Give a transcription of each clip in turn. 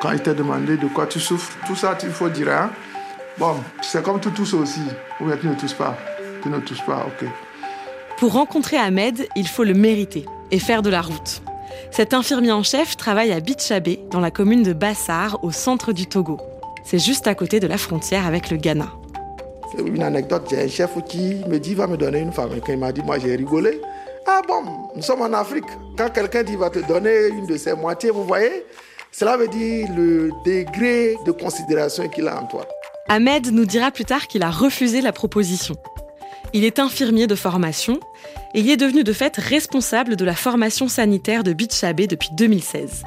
Quand il t'a demandé de quoi tu souffres, tout ça, il faut dire, hein? Bon, c'est comme tu tousses aussi. Ou bien tu ne tousses pas. Tu ne tousses pas, ok. Pour rencontrer Ahmed, il faut le mériter et faire de la route. Cet infirmier en chef travaille à Bichabé, dans la commune de Bassar, au centre du Togo. C'est juste à côté de la frontière avec le Ghana. Une anecdote, j'ai un chef qui me dit va me donner une femme. Et quand il m'a dit, moi j'ai rigolé. Ah bon, nous sommes en Afrique. Quand quelqu'un dit va te donner une de ses moitiés, vous voyez, cela veut dire le degré de considération qu'il a en toi. Ahmed nous dira plus tard qu'il a refusé la proposition. Il est infirmier de formation et il est devenu de fait responsable de la formation sanitaire de Bichabé depuis 2016.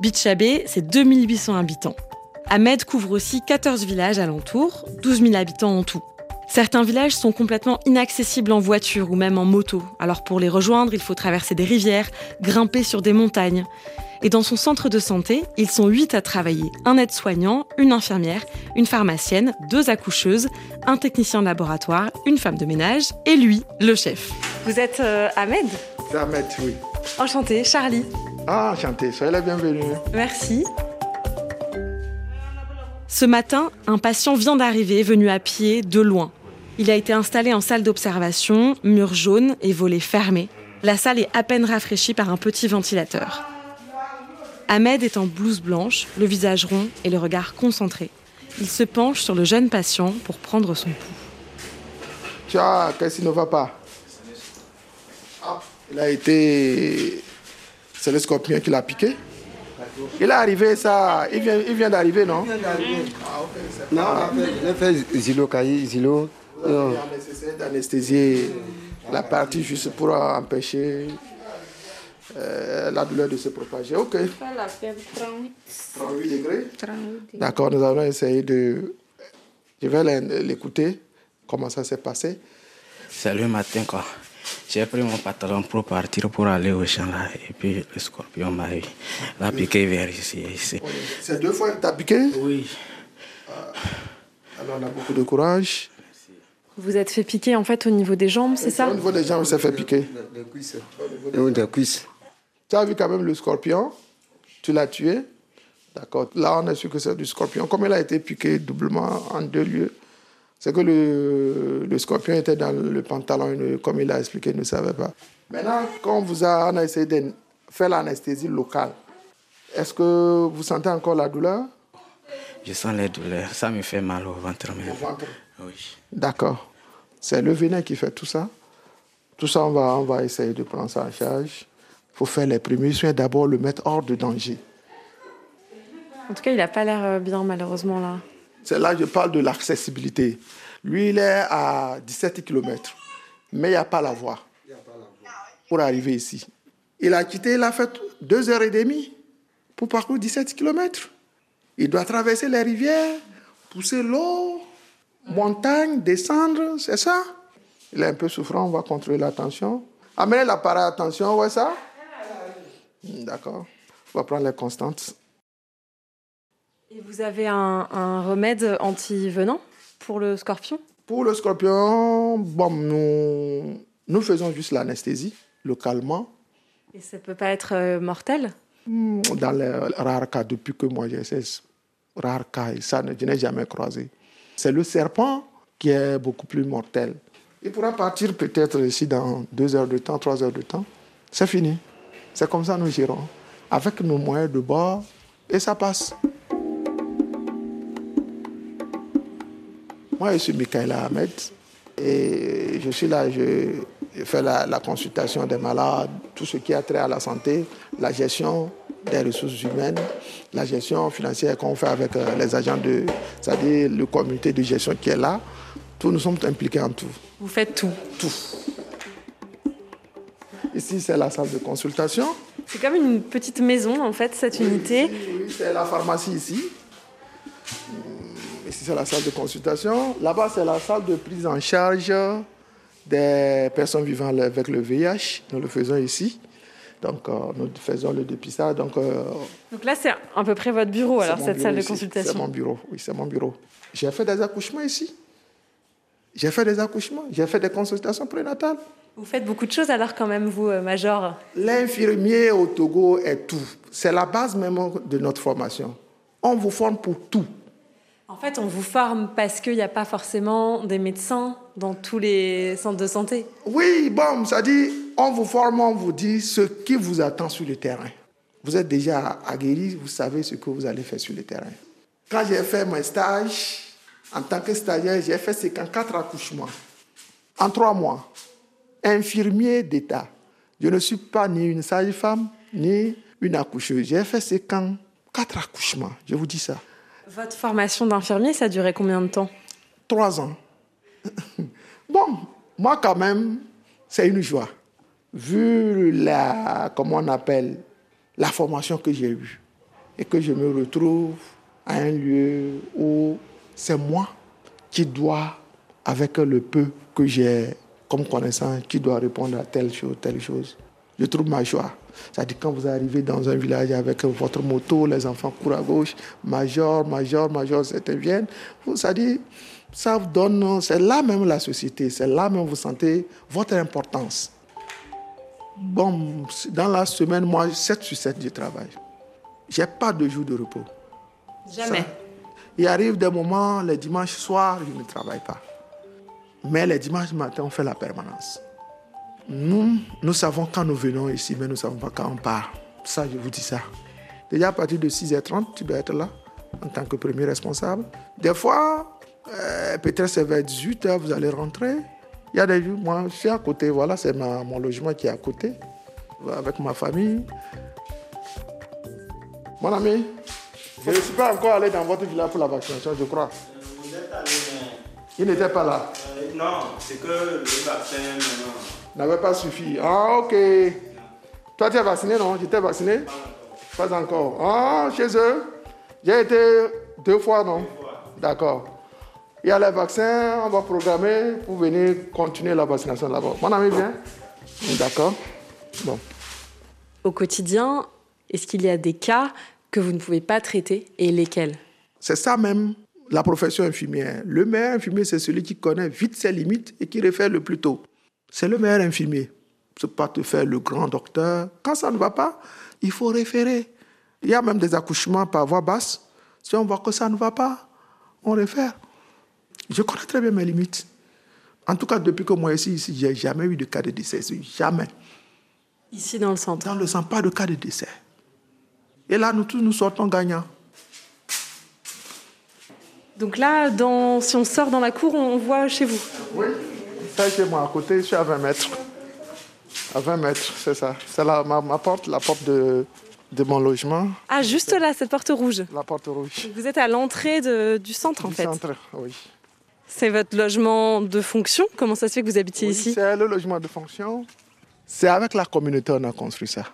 Bichabé, c'est 2800 habitants. Ahmed couvre aussi 14 villages alentours, 12 000 habitants en tout. Certains villages sont complètement inaccessibles en voiture ou même en moto. Alors pour les rejoindre, il faut traverser des rivières, grimper sur des montagnes. Et dans son centre de santé, ils sont huit à travailler. Un aide-soignant, une infirmière, une pharmacienne, deux accoucheuses, un technicien de laboratoire, une femme de ménage et lui, le chef. Vous êtes euh, Ahmed? C'est Ahmed, oui. Enchanté, Charlie? Ah, enchanté, soyez la bienvenue. Merci. Ce matin, un patient vient d'arriver, venu à pied, de loin. Il a été installé en salle d'observation, mur jaune et volets fermés. La salle est à peine rafraîchie par un petit ventilateur. Ahmed est en blouse blanche, le visage rond et le regard concentré. Il se penche sur le jeune patient pour prendre son pouls. As, qu'est-ce qui ne va pas ah, Il a été. C'est le scorpion qui l'a piqué Il est arrivé, ça. Il vient, il vient d'arriver, non? Il vient d'arriver. Ah, ok. Non, il a fait Zilo, Kayi, Zilo. Il est nécessaire d'anesthésier la partie juste pour empêcher euh, la douleur de se propager. Ok. la fièvre 38. 38 degrés 38. D'accord, nous allons essayer de. Je vais l'écouter, comment ça s'est passé. C'est le matin, quoi. J'ai pris mon pantalon pour partir pour aller au champ là. Et puis le scorpion m'a piqué vers ici. ici. C'est deux fois que tu as piqué? Oui. Alors on a beaucoup de courage. Vous êtes fait piquer en fait au niveau des jambes, c'est ça Au niveau des jambes, il s'est fait piquer. Des cuisses. Au niveau des cuisses. Tu as vu quand même le scorpion, tu l'as tué. D'accord. Là, on est sûr que c'est du scorpion. Comme il a été piqué doublement en deux lieux, c'est que le, le, scorpion était dans le pantalon, comme il a expliqué, il ne savait pas. Maintenant, quand on vous a, on a essayé de faire l'anesthésie locale, est-ce que vous sentez encore la douleur? Je sens les douleurs. Ça me fait mal au ventre même. Au ventre Oui. D'accord. C'est le venin qui fait tout ça. Tout ça, on va, on va essayer de prendre ça en charge. Il faut faire les premiers soins, d'abord le mettre hors de danger. En tout cas, il n'a pas l'air bien, malheureusement, là. C'est là que je parle de l'accessibilité. Lui, il est à 17 km, mais il n'y a pas la voie pour arriver ici. Il a quitté, il a fait deux heures et demie pour parcourir 17 km. Il doit traverser les rivières, pousser l'eau, montagne, descendre, c'est ça? Il est un peu souffrant, on va contrôler la tension. Amenez l'appareil à tension, ouais ça? D'accord. On va prendre les constantes. Et vous avez un, un remède anti-venin pour le scorpion? Pour le scorpion, bon, nous, nous faisons juste l'anesthésie localement. Et ça ne peut pas être euh, mortel? Dans les rares cas, depuis que moi j'ai ces rares cas, et ça, je n'ai jamais croisé. C'est le serpent qui est beaucoup plus mortel. Il pourra partir peut-être ici dans deux heures de temps, trois heures de temps. C'est fini. C'est comme ça nous gérons. Avec nos moyens de bord, et ça passe. Moi, je suis Michaela Ahmed et je suis là, je fais la, consultation des malades, tout ce qui a trait à la santé, la gestion des ressources humaines, la gestion financière qu'on fait avec les agents de, c'est-à-dire le comité de gestion qui est là. Tous nous sommes impliqués en tout. Vous faites tout Tout. Ici, c'est la salle de consultation. C'est comme une petite maison, en fait, cette oui, unité. Oui, c'est la pharmacie ici. Ici, c'est la salle de consultation. Là-bas, c'est la salle de prise en charge des personnes vivant avec le VIH. Nous le faisons ici. Donc, euh, nous faisons le dépistage. Donc, euh, Donc là, c'est à peu près votre bureau, alors, cette salle de consultation. C'est mon bureau, oui, c'est mon bureau. J'ai fait des accouchements ici. J'ai fait des accouchements. J'ai fait des consultations prénatales. Vous faites beaucoup de choses alors quand même, vous, euh, Major L'infirmier au Togo est tout. C'est la base même de notre formation. On vous forme pour tout. En fait, on vous forme parce qu'il n'y a pas forcément des médecins dans tous les centres de santé. Oui, bon, ça dit, on vous forme, on vous dit ce qui vous attend sur le terrain. Vous êtes déjà aguerri, vous savez ce que vous allez faire sur le terrain. Quand j'ai fait mon stage, en tant que stagiaire, j'ai fait 54 accouchements en trois mois. Infirmier d'État. Je ne suis pas ni une sage-femme, ni une accoucheuse. J'ai fait 54 accouchements, je vous dis ça. Votre formation d'infirmier, ça a duré combien de temps? Trois ans. bon, moi quand même, c'est une joie. Vu la, comment on appelle, la formation que j'ai eue et que je me retrouve à un lieu où c'est moi qui dois, avec le peu que j'ai comme connaissance, qui doit répondre à telle chose, telle chose. Je trouve ma joie. C'est-à-dire quand vous arrivez dans un village avec votre moto, les enfants courent à gauche, major, major, major, certains viennent. Ça dit, ça vous donne, c'est là même la société, c'est là même vous sentez votre importance. Bon, dans la semaine, moi, 7 sur 7, je travaille. Je n'ai pas de jour de repos. Jamais. il arrive des moments, les dimanches soirs, je ne travaille pas. Mais les dimanches matin, on fait la permanence. Nous, nous savons quand nous venons ici, mais nous ne savons pas quand on part. Ça, je vous dis ça. Déjà à partir de 6h30, tu dois être là en tant que premier responsable. Des fois, euh, peut-être c'est vers 18h, vous allez rentrer. Il y a des jours, moi, je suis à côté, voilà, c'est mon logement qui est à côté, avec ma famille. Mon ami, je ne suis pas encore allé dans votre village pour la vaccination, je crois. Vous êtes allé, Il n'était pas là. Euh, non, c'est que le vaccin maintenant. N'avait pas suffi. Ah, ok. Toi, tu es vacciné, non? J'étais vacciné Pas encore. Ah, chez eux J'ai été deux fois, non? D'accord. Il y a les vaccins, on va programmer pour venir continuer la vaccination là-bas. Mon ami vient D'accord. Bon. Au quotidien, est-ce qu'il y a des cas que vous ne pouvez pas traiter et lesquels? C'est ça même la profession infirmière. Le meilleur infirmier, c'est celui qui connaît vite ses limites et qui réfère le plus tôt. C'est le meilleur infirmier. Ce n'est pas te faire le grand docteur. Quand ça ne va pas, il faut référer. Il y a même des accouchements par voie basse. Si on voit que ça ne va pas, on réfère. Je connais très bien mes limites. En tout cas, depuis que moi ici, ici, j'ai jamais eu de cas de décès. Jamais. Ici dans le centre. Dans le centre, pas de cas de décès. Et là, nous tous, nous sortons gagnants. Donc là, dans, si on sort dans la cour, on voit chez vous Oui, ça chez moi, à côté, je suis à 20 mètres. À 20 mètres, c'est ça. C'est ma, ma porte, la porte de, de mon logement. Ah, juste là, cette porte rouge. La porte rouge. Vous êtes à l'entrée du centre, en du fait. centre, oui. C'est votre logement de fonction? Comment ça se fait que vous habitiez Oui, ici? C'est le logement de fonction. C'est avec la communauté qu'on a construit ça.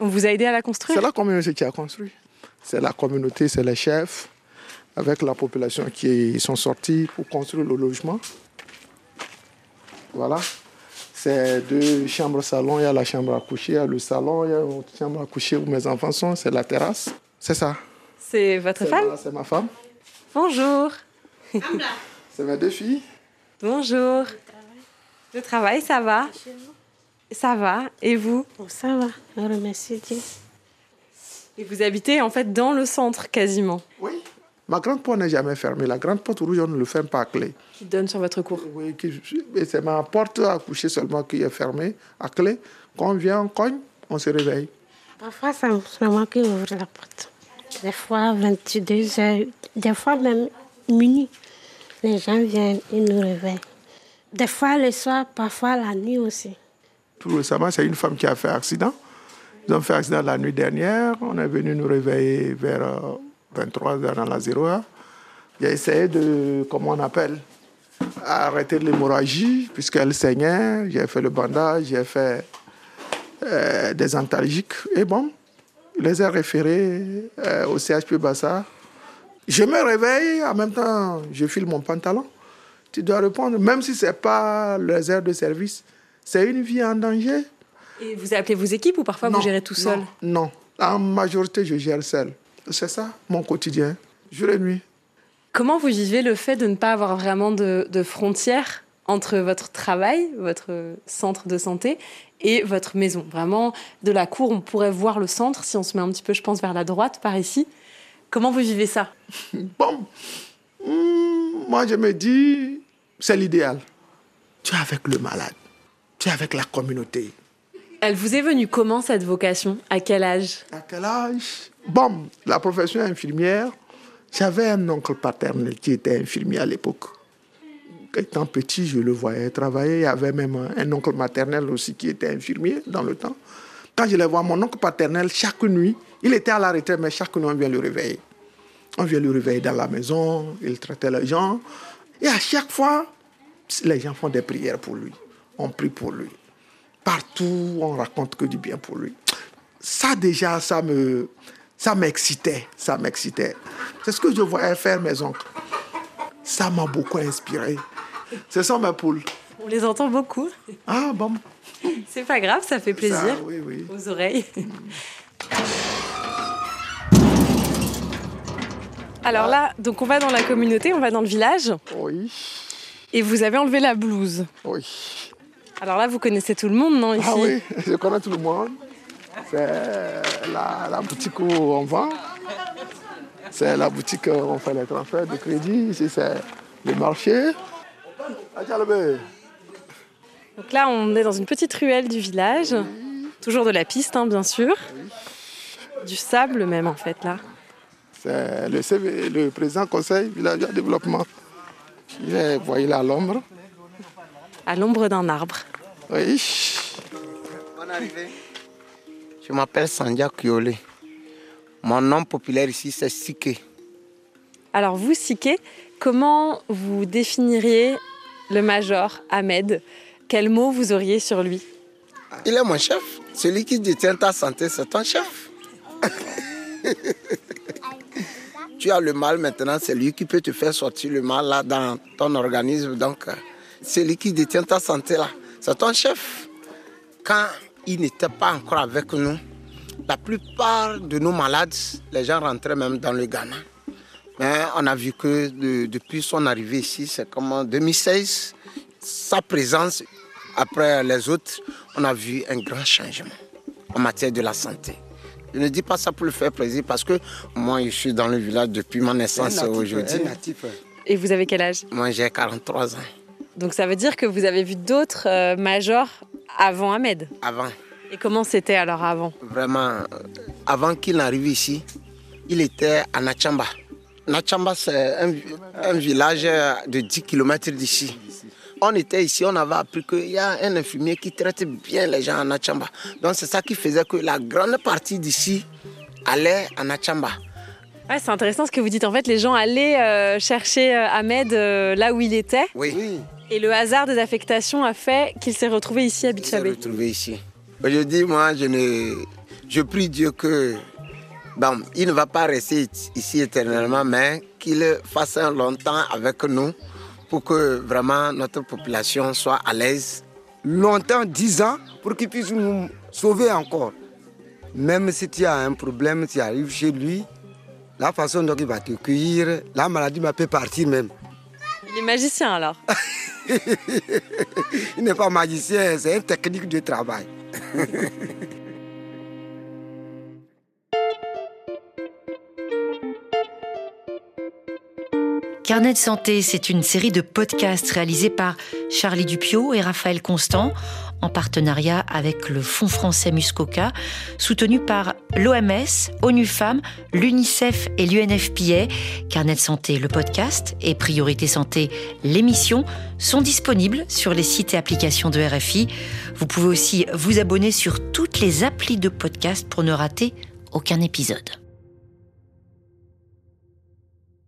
On vous a aidé à la C'est construire la communauté qui a construit. C'est la communauté, c'est les chefs, avec la population qui sont sortis pour construire le logement. Voilà. C'est deux chambres salon, il y a la chambre à coucher, il y a le salon, il y a une autre chambre à coucher où mes enfants sont, c'est la terrasse. C'est ça. C'est votre femme C'est ma femme. Bonjour. C'est mes deux filles. Bonjour. Le travail, ça va Ça va. Et vous Bon, ça va, je remercie Dieu. Et vous habitez en fait dans le centre quasiment, Oui. Ma grande porte n'est jamais fermée. La grande porte rouge, on ne le ferme pas à clé. qui donne sur votre cour. Oui, qui- et c'est ma porte à coucher seulement qui est fermée à clé. Quand on vient, on cogne, on se réveille. Parfois, c'est moi qui ouvre la porte. Des fois, 22 heures, des fois même minuit. Les gens viennent, ils nous réveillent. Des fois le soir, parfois la nuit aussi. Tout récemment, c'est une femme qui a fait accident. Ils ont fait accident la nuit dernière. On est venu nous réveiller vers euh, 23 h dans la 0 heure. J'ai essayé de, comment on appelle, arrêter l'hémorragie puisqu'elle saignait. J'ai fait le bandage, j'ai fait euh, des antalgiques. Et bon, je les ai référés euh, au CHP Bassa. Je me réveille, en même temps, je file mon pantalon. Tu dois répondre, même si ce n'est pas les heures de service. C'est une vie en danger. Et vous appelez vos équipes ou parfois Non, vous gérez tout seul? Non, non. En majorité, je gère seul. C'est ça, mon quotidien, jour et nuit. Comment vous vivez le fait de ne pas avoir vraiment de, de frontières entre votre travail, votre centre de santé et votre maison? Vraiment, de la cour, on pourrait voir le centre si on se met un petit peu, je pense, vers la droite par ici. Comment vous vivez ça? Bon, hmm, moi je me dis, c'est l'idéal. Tu es avec le malade, tu es avec la communauté. Elle vous est venue comment cette vocation? À quel âge? À quel âge? Bon, la profession infirmière, j'avais un oncle paternel qui était infirmier à l'époque. Étant petit, je le voyais travailler. Il y avait même un oncle maternel aussi qui était infirmier dans le temps. Quand je le vois, mon oncle paternel, chaque nuit, il était à la retraite, mais chaque nuit, on vient le réveiller. On vient le réveiller dans la maison, il traitait les gens. Et à chaque fois, les gens font des prières pour lui. On prie pour lui. Partout, on raconte que du bien pour lui. Ça déjà, ça me, ça m'excitait, ça m'excitait. C'est ce que je voyais faire mes oncles. Ça m'a beaucoup inspiré. Ce sont mes poules. On les entend beaucoup. Ah bon. C'est pas grave, ça fait plaisir Ça, oui, oui. aux oreilles. Alors là, donc on va dans la communauté, on va dans le village, Oui, et vous avez enlevé la blouse. oui. Alors là, vous connaissez tout le monde, non ici Ah oui, je connais tout le monde. C'est la, la boutique où on vend. C'est la boutique où on fait les transferts de crédit. Ici, c'est le marché. Donc là, on est dans une petite ruelle du village, toujours de la piste, hein, bien sûr, du sable même en fait là. C'est le, CV le président conseil villageois développement. Il est, vous voyez là, à l'ombre. à l'ombre d'un arbre. Oui. Bonne arrivée. Je m'appelle Sandia Kiole. Mon nom populaire ici, c'est Sike. Alors vous, Siké, comment vous définiriez le major Ahmed? Quel mot vous auriez sur lui? Il est mon chef. Celui qui détient ta santé, c'est ton chef. tu as le mal maintenant, c'est lui qui peut te faire sortir le mal là dans ton organisme. Donc, euh, celui qui détient ta santé là, c'est ton chef. Quand il n'était pas encore avec nous, la plupart de nos malades, les gens rentraient même dans le Ghana. Mais on a vu que de- depuis son arrivée ici, c'est comme en 2016, sa présence après les autres, on a vu un grand changement en matière de la santé. Je ne dis pas ça pour le faire plaisir parce que moi, je suis dans le village depuis ma naissance aujourd'hui. Et vous avez quel âge? Moi, j'ai 43 ans. Donc ça veut dire que vous avez vu d'autres euh, majors avant Ahmed. Avant, Et comment c'était alors avant? Vraiment, euh, avant qu'il n'arrive ici, il était à Nachamba. Nachamba, c'est un, un village euh, de 10 km d'ici. On était ici, on avait appris qu'il y a un infirmier qui traite bien les gens à Nachamba. Donc c'est ça qui faisait que la grande partie d'ici allait à Nachamba. Ouais, c'est intéressant ce que vous dites. En fait, les gens allaient euh, chercher euh, Ahmed euh, là où il était. Oui. Et le hasard des affectations a fait qu'il s'est retrouvé ici à Il s'est Bichabé. retrouvé ici. Aujourd'hui, moi, je, ne, je prie Dieu que, bon, il ne va pas rester ici éternellement, mais qu'il fasse un longtemps avec nous pour que vraiment notre population soit à l'aise. longtemps, 10 ans, pour qu'il puisse nous sauver encore. Même si tu as un problème, tu arrives chez lui, la façon dont il va te cueillir, la maladie peut partir même. Il est magicien alors. Il n'est pas magicien, c'est une technique de travail. Carnet de santé, c'est une série de podcasts réalisés par Charlie Dupio et Raphaël Constant en partenariat avec le Fonds français Muscoca, soutenu par l'OMS, ONU Femmes, l'UNICEF et l'UNFPA. Carnet santé, le podcast et Priorité Santé, l'émission sont disponibles sur les sites et applications de RFI. Vous pouvez aussi vous abonner sur toutes les applis de podcast pour ne rater aucun épisode.